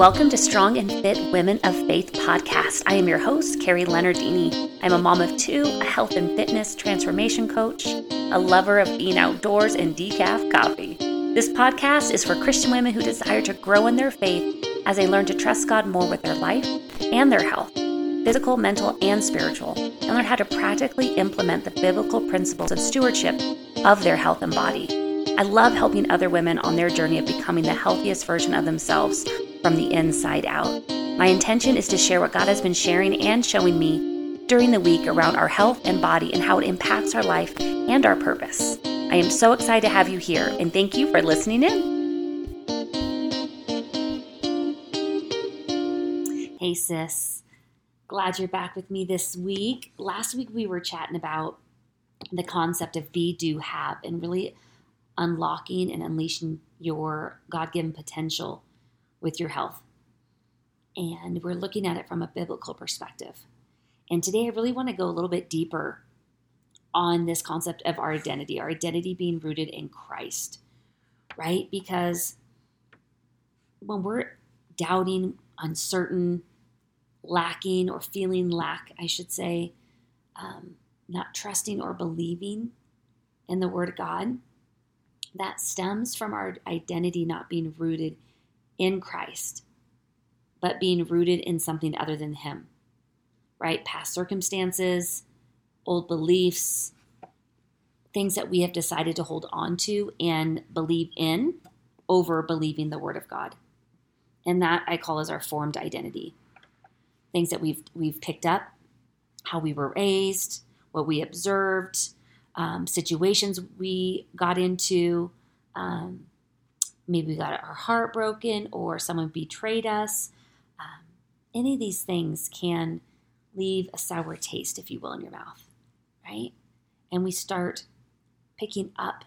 Welcome to Strong and Fit Women of Faith podcast. I am your host, Carrie Leonardini. I'm a mom of two, a health and fitness transformation coach, a lover of being outdoors and decaf coffee. This podcast is for Christian women who desire to grow in their faith as they learn to trust God more with their life and their health, physical, mental, and spiritual, and learn how to practically implement the biblical principles of stewardship of their health and body. I love helping other women on their journey of becoming the healthiest version of themselves from the inside out. My intention is to share what God has been sharing and showing me during the week around our health and body and how it impacts our life and our purpose. I am so excited to have you here and thank you for listening in. Hey, sis. Glad you're back with me this week. Last week we were chatting about the concept of be, do, have, and really unlocking and unleashing your God given potential with your health. And we're looking at it from a biblical perspective. And today I really want to go a little bit deeper on this concept of our identity, our identity being rooted in Christ, right? Because when we're doubting, uncertain, lacking, or feeling lack, I should say, um, not trusting or believing in the Word of God, that stems from our identity not being rooted in Christ, but being rooted in something other than Him, right? Past circumstances, old beliefs, things that we have decided to hold on to and believe in over believing the Word of God. And that I call as our formed identity. Things that we've we've picked up, how we were raised, what we observed, um, situations we got into, um, maybe we got our heart broken or someone betrayed us. Um, any of these things can leave a sour taste, if you will, in your mouth, right? And we start picking up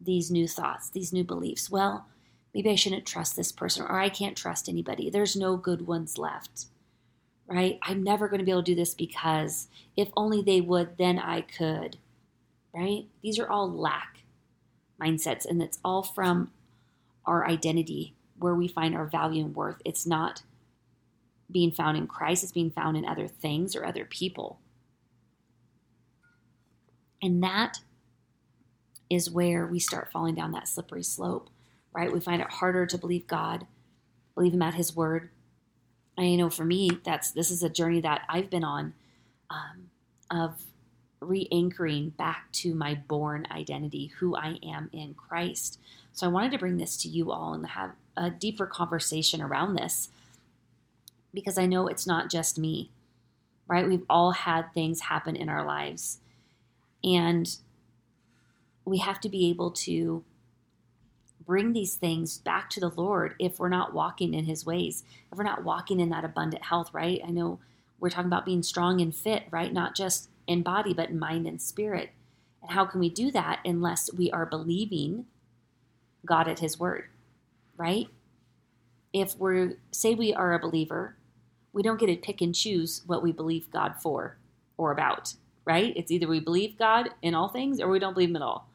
these new thoughts, these new beliefs. Well, maybe I shouldn't trust this person, or I can't trust anybody. There's no good ones left, right? I'm never going to be able to do this because if only they would, then I could, right? These are all lack mindsets, and it's all from our identity, where we find our value and worth. It's not being found in Christ, it's being found in other things or other people. And that is where we start falling down that slippery slope, right? We find it harder to believe God, believe Him at His word. You know, for me, that's this is a journey that I've been on um, of re-anchoring back to my born identity, who I am in Christ. So I wanted to bring this to you all and have a deeper conversation around this because I know it's not just me, right? We've all had things happen in our lives. And we have to be able to bring these things back to the Lord if we're not walking in His ways, if we're not walking in that abundant health, right? I know we're talking about being strong and fit, right? Not just in body, but in mind and spirit. And how can we do that unless we are believing God at His word, right? If we're, say we are a believer, we don't get to pick and choose what we believe God for or about, right? It's either we believe God in all things or we don't believe Him at all.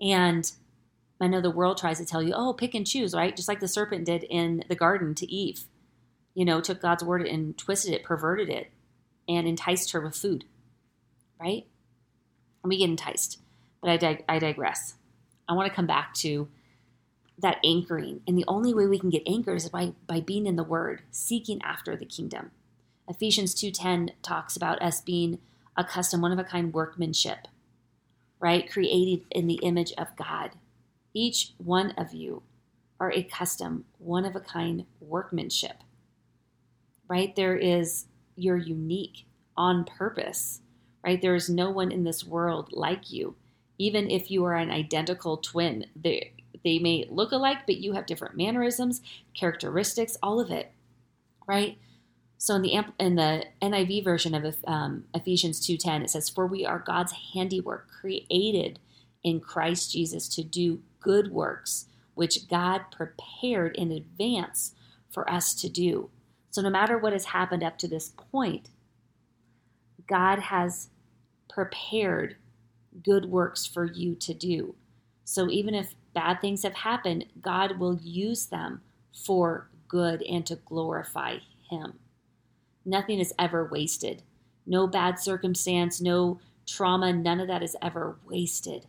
And I know the world tries to tell you, oh, pick and choose, right? Just like the serpent did in the garden to Eve. You know, took God's word and twisted it, perverted it, and enticed her with food, right? And we get enticed. But I, dig- I digress. I want to come back to that anchoring. And the only way we can get anchored is by, by being in the word, seeking after the kingdom. Ephesians 2:10 talks about us being a custom, one of a kind workmanship, right? Created in the image of God. Each one of you are a custom, one of a kind workmanship. Right? There is you're unique on purpose. Right? There is no one in this world like you even if you are an identical twin. They, they may look alike, but you have different mannerisms, characteristics, all of it, right? So in the in the NIV version of um, Ephesians 2:10, it says, "For we are God's handiwork, created in Christ Jesus to do good works, which God prepared in advance for us to do." So no matter what has happened up to this point, God has prepared good works for you to do. So even if bad things have happened, God will use them for good and to glorify Him. Nothing is ever wasted. No bad circumstance, no trauma, none of that is ever wasted.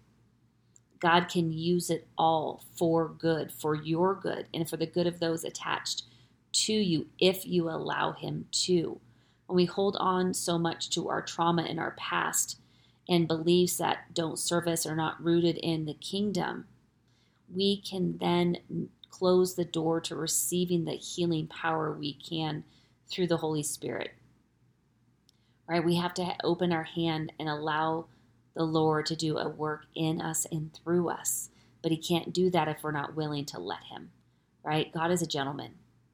God can use it all for good, for your good, and for the good of those attached to you if you allow Him to. When we hold on so much to our trauma in our past and beliefs that don't serve us or not rooted in the kingdom, we can then close the door to receiving the healing power we can through the Holy Spirit. Right? We have to open our hand and allow the Lord to do a work in us and through us. But He can't do that if we're not willing to let Him. Right? God is a gentleman.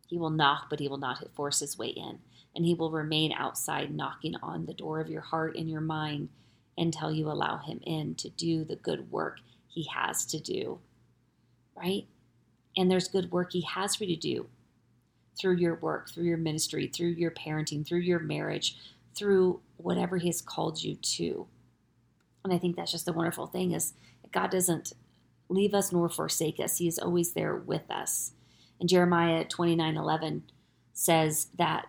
He will knock, but He will not force His way in. And He will remain outside knocking on the door of your heart and your mind until you allow Him in to do the good work He has to do. Right? And there's good work He has for you to do through your work, through your ministry, through your parenting, through your marriage, through whatever He has called you to. And I think that's just the wonderful thing is God doesn't leave us nor forsake us. He is always there with us. And Jeremiah 29 11 says that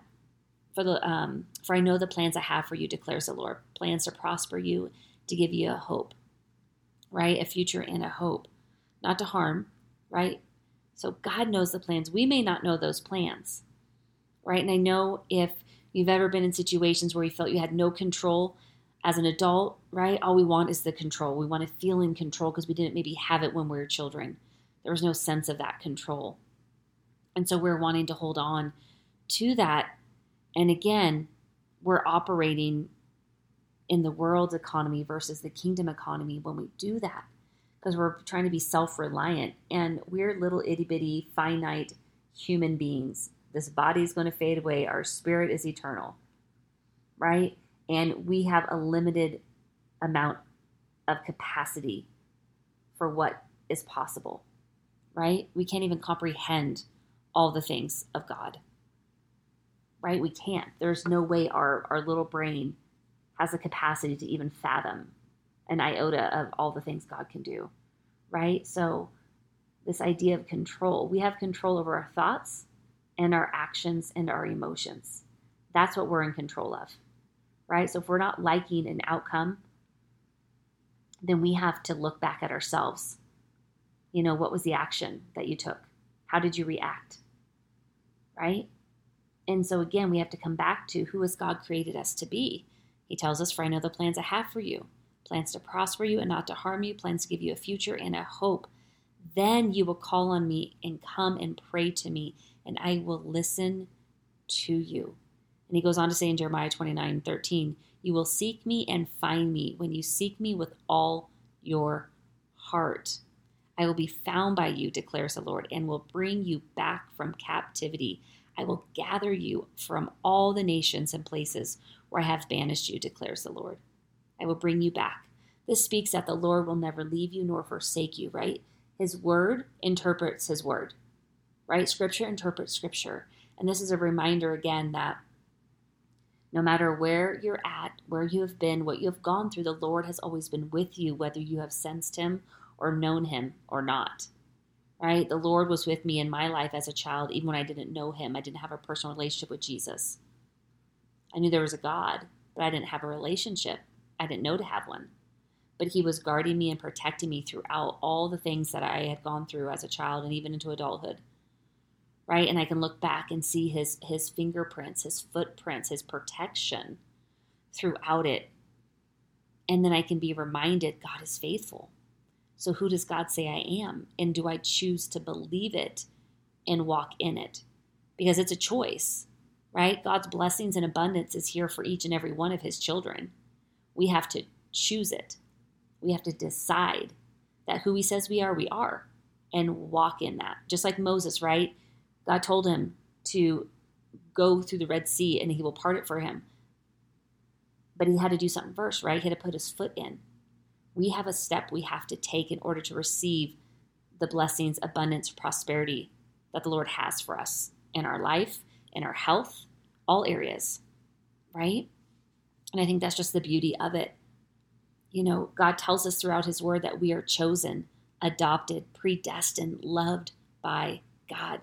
for the um, for I know the plans I have for you, declares the Lord, plans to prosper you, to give you a hope, right? A future and a hope, not to harm, right? So God knows the plans. We may not know those plans, right? And I know if you've ever been in situations where you felt you had no control as an adult, right? All we want is the control. We want to feel in control because we didn't maybe have it when we were children. There was no sense of that control. And so we're wanting to hold on to that. And again, we're operating in the world's economy versus the kingdom economy when we do that because we're trying to be self reliant and we're little itty bitty, finite human beings. This body is going to fade away, our spirit is eternal, right? And we have a limited amount of capacity for what is possible, right? We can't even comprehend all the things of God, right? We can't. There's no way our, our little brain has the capacity to even fathom an iota of all the things God can do, right? So, this idea of control, we have control over our thoughts and our actions and our emotions. That's what we're in control of, right? So, if we're not liking an outcome, then we have to look back at ourselves. You know, what was the action that you took? How did you react? Right? And so, again, we have to come back to who has God created us to be. He tells us, For I know the plans I have for you plans to prosper you and not to harm you, plans to give you a future and a hope. Then you will call on me and come and pray to me, and I will listen to you. And he goes on to say in Jeremiah 29 13, You will seek me and find me when you seek me with all your heart. I will be found by you, declares the Lord, and will bring you back from captivity. I will gather you from all the nations and places where I have banished you, declares the Lord. I will bring you back. This speaks that the Lord will never leave you nor forsake you, right? His word interprets his word, right? Scripture interprets scripture. And this is a reminder again that no matter where you're at, where you have been, what you have gone through, the Lord has always been with you, whether you have sensed him or known him or not. Right? The Lord was with me in my life as a child, even when I didn't know him. I didn't have a personal relationship with Jesus. I knew there was a God, but I didn't have a relationship. I didn't know to have one. But he was guarding me and protecting me throughout all the things that I had gone through as a child and even into adulthood. Right? And I can look back and see his his fingerprints, his footprints, his protection throughout it. And then I can be reminded God is faithful. So who does God say I am? And do I choose to believe it and walk in it? Because it's a choice, right? God's blessings and abundance is here for each and every one of his children. We have to choose it. We have to decide that who he says we are, we are, and walk in that. Just like Moses, right? God told him to go through the Red Sea and he will part it for him. But he had to do something first, right? He had to put his foot in. We have a step we have to take in order to receive the blessings, abundance, prosperity that the Lord has for us in our life, in our health, all areas, right? And I think that's just the beauty of it. You know, God tells us throughout His Word that we are chosen, adopted, predestined, loved by God.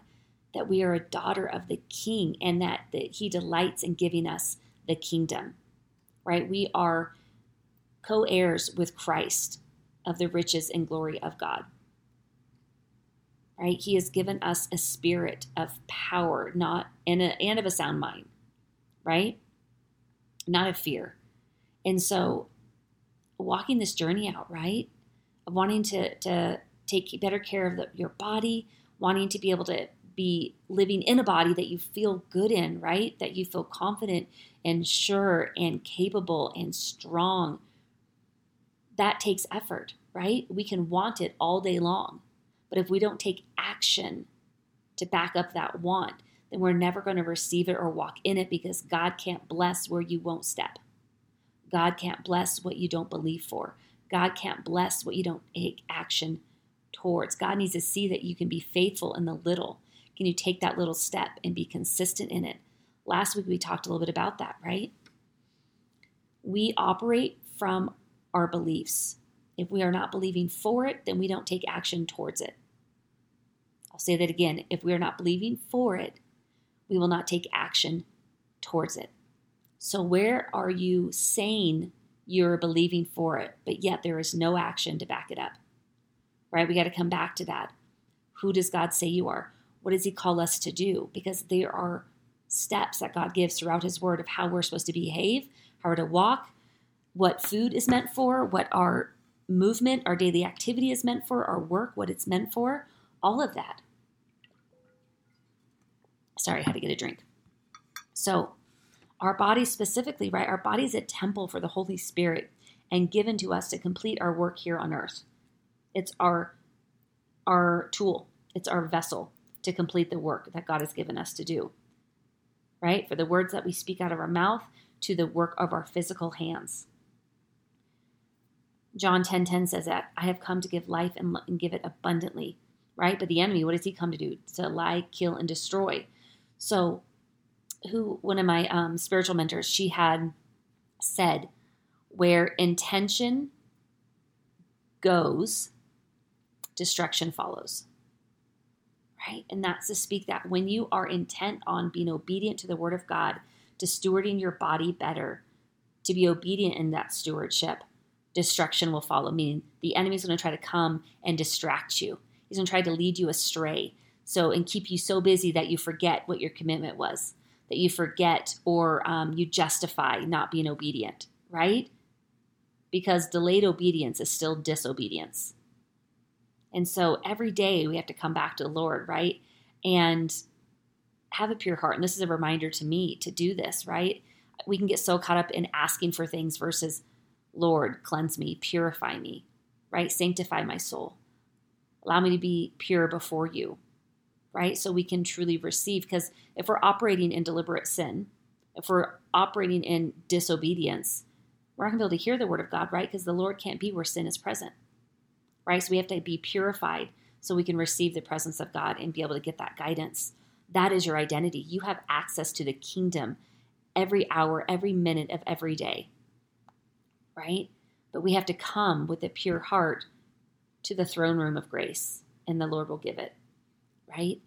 that we are a daughter of the king and that, that he delights in giving us the kingdom, right? We are co heirs with Christ of the riches and glory of God. Right? He has given us a spirit of power, not and, a, and of a sound mind, right? Not of fear. And so walking this journey out, right? Of wanting to, to take better care of the, your body, wanting to be able to be living in a body that you feel good in, right? That you feel confident and sure and capable and strong. That takes effort, right? We can want it all day long. But if we don't take action to back up that want, then we're never going to receive it or walk in it because God can't bless where you won't step. God can't bless what you don't believe for. God can't bless what you don't take action towards. God needs to see that you can be faithful in the little. Can you take that little step and be consistent in it? Last week we talked a little bit about that, right? We operate from our beliefs. If we are not believing for it, then we don't take action towards it. I'll say that again. If we are not believing for it, we will not take action towards it. So, where are you saying you're believing for it, but yet there is no action to back it up? Right? We got to come back to that. Who does God say you are? What does He call us to do? Because there are steps that God gives throughout His Word of how we're supposed to behave, how we're to walk, what food is meant for, what our movement, our daily activity is meant for, our work, what it's meant for, all of that. Sorry, I had to get a drink. So, our body specifically, right? Our body is a temple for the Holy Spirit and given to us to complete our work here on earth. It's our our tool. It's our vessel to complete the work that God has given us to do. Right? For the words that we speak out of our mouth to the work of our physical hands. John 10:10 10, 10 says that I have come to give life and, and give it abundantly, right? But the enemy, what does he come to do? To lie, kill and destroy. So who one of my um, spiritual mentors she had said where intention goes destruction follows right and that's to speak that when you are intent on being obedient to the word of god to stewarding your body better to be obedient in that stewardship destruction will follow meaning the enemy's going to try to come and distract you he's going to try to lead you astray so and keep you so busy that you forget what your commitment was that you forget or um, you justify not being obedient, right? Because delayed obedience is still disobedience. And so every day we have to come back to the Lord, right? And have a pure heart. And this is a reminder to me to do this, right? We can get so caught up in asking for things versus, Lord, cleanse me, purify me, right? Sanctify my soul. Allow me to be pure before you, right? So we can truly receive. Because if we're operating in deliberate sin, if we're operating in disobedience, we're not going to be able to hear the word of God, right? Because the Lord can't be where sin is present, right? So we have to be purified so we can receive the presence of God and be able to get that guidance. That is your identity. You have access to the kingdom every hour, every minute of every day, right? But we have to come with a pure heart to the throne room of grace, and the Lord will give it right?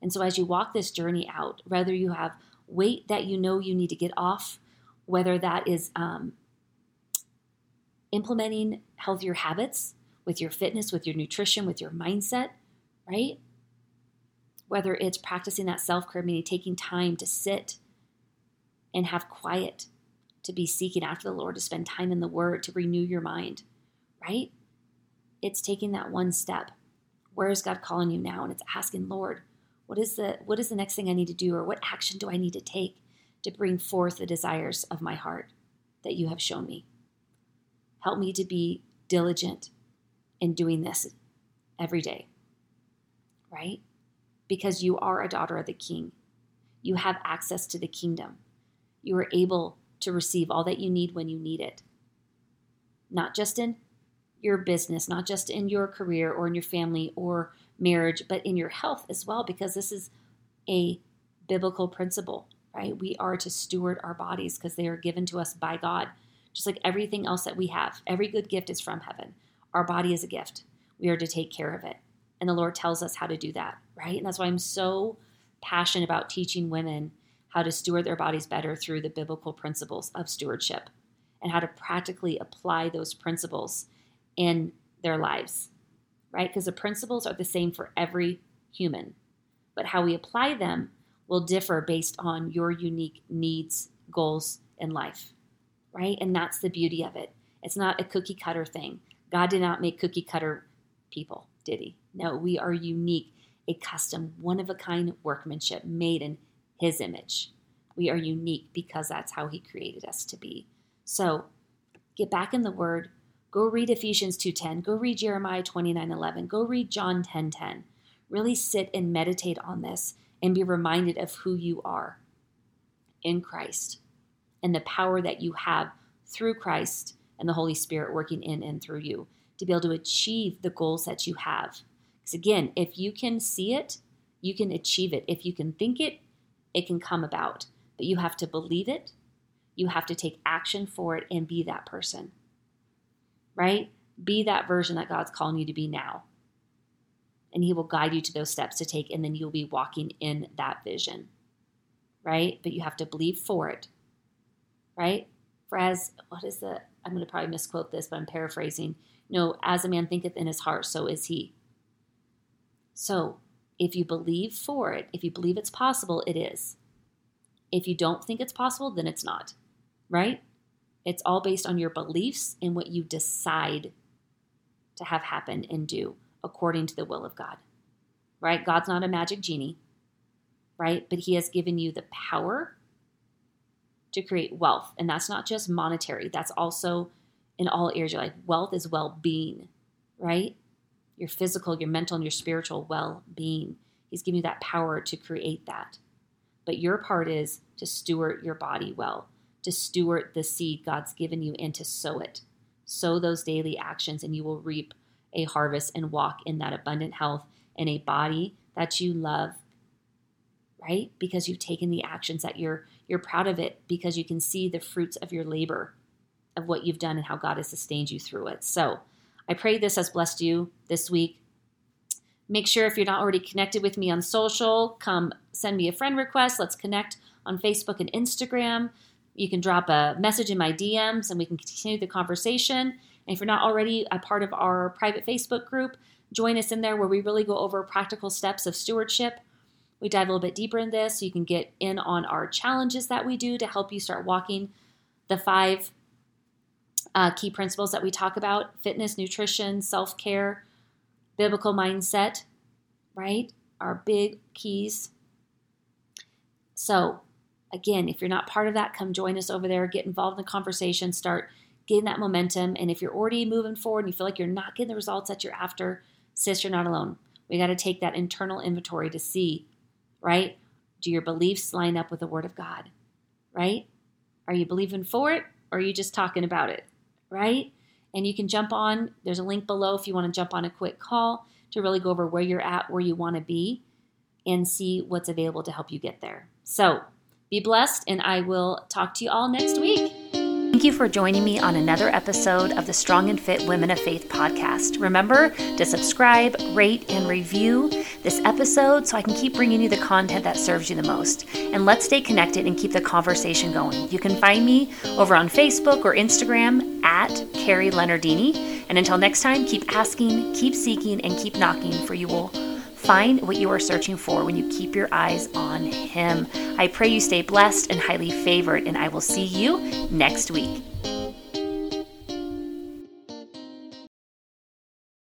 And so as you walk this journey out, whether you have weight that you know you need to get off, whether that is um, implementing healthier habits with your fitness, with your nutrition, with your mindset, right? Whether it's practicing that self care, meaning taking time to sit and have quiet, to be seeking after the Lord, to spend time in the Word, to renew your mind, right? It's taking that one step where is God calling you now? And it's asking, Lord, what is the what is the next thing I need to do or what action do I need to take to bring forth the desires of my heart that you have shown me? Help me to be diligent in doing this every day. Right? Because you are a daughter of the king. You have access to the kingdom. You are able to receive all that you need when you need it. Not just in your business, not just in your career or in your family or marriage, but in your health as well, because this is a biblical principle, right? We are to steward our bodies because they are given to us by God, just like everything else that we have. Every good gift is from heaven. Our body is a gift. We are to take care of it. And the Lord tells us how to do that, right? And that's why I'm so passionate about teaching women how to steward their bodies better through the biblical principles of stewardship and how to practically apply those principles in their lives, right? Because the principles are the same for every human, but how we apply them will differ based on your unique needs, goals, in life, right? And that's the beauty of it. It's not a cookie cutter thing. God did not make cookie cutter people, did He? No, we are unique, a custom, one of a kind workmanship made in His image. We are unique because that's how He created us to be. So get back in the Word. Go read Ephesians 2:10. Go read Jeremiah 29:11. Go read John 10:10. Really sit and meditate on this and be reminded of who you are in Christ and the power that you have through Christ and the Holy Spirit working in and through you to be able to achieve the goals that you have. Because again, if you can see it, you can achieve it. If you can think it, it can come about. But you have to believe it, you have to take action for it and be that person. Right? Be that version that God's calling you to be now. And He will guide you to those steps to take, and then you'll be walking in that vision. Right? But you have to believe for it right? For as, what is the, I'm going to probably misquote this, but I'm paraphrasing. no, as a man thinketh in his heart, so is he. So if you believe for it, if you believe it's possible, it is. If you don't think it's possible, then it's not, right? It's all based on your beliefs and what you decide to have happen and do according to the will of God, right? God's not a magic genie, right? But He has given you the power to create wealth. And that's not just monetary, that's also in all areas of your life. Wealth is well being, right? Your physical, your mental, and your spiritual well being. He's giving you that power to create that. But your part is to steward your body well, to steward the seed God's given you and to sow it. Sow those daily actions, and you will reap a harvest and walk in that abundant health in a body that you love, right? Because you've taken the actions that you're you're proud of it because you can see the fruits of your labor, of what you've done and how God has sustained you through it. So I pray this has blessed you this week. Make sure if you're not already connected with me on social, come send me a friend request. Let's connect on Facebook and Instagram. You can drop a message in my DMs and we can continue the conversation. And if you're not already a part of our private Facebook group, join us in there where we really go over practical steps of stewardship we dive a little bit deeper in this. You can get in on our challenges that we do to help you start walking the five uh, key principles that we talk about fitness, nutrition, self care, biblical mindset, right? Our big keys. So, again, if you're not part of that, come join us over there, get involved in the conversation, start getting that momentum. And if you're already moving forward and you feel like you're not getting the results that you're after, sis, you're not alone. We got to take that internal inventory to see right? Do your beliefs line up with the Word of God, right? Are you believing for it or are you just talking about it, right? And you can jump on, there's a link below if you want to jump on a quick call to really go over where you're at, where you want to be, and see what's available to help you get there. So be blessed, and I will talk to you all next week. Thank you for joining me on another episode of the Strong and Fit Women of Faith podcast. Remember to subscribe, rate, and review this episode so I can keep bringing you the content that serves you the most. And let's stay connected and keep the conversation going. You can find me over on Facebook or Instagram at Carrie Leonardini. And until next time, keep asking, keep seeking, and keep knocking, for you will find what you are searching for when you keep your eyes on Him. I pray you stay blessed and highly favored, and I will see you next week.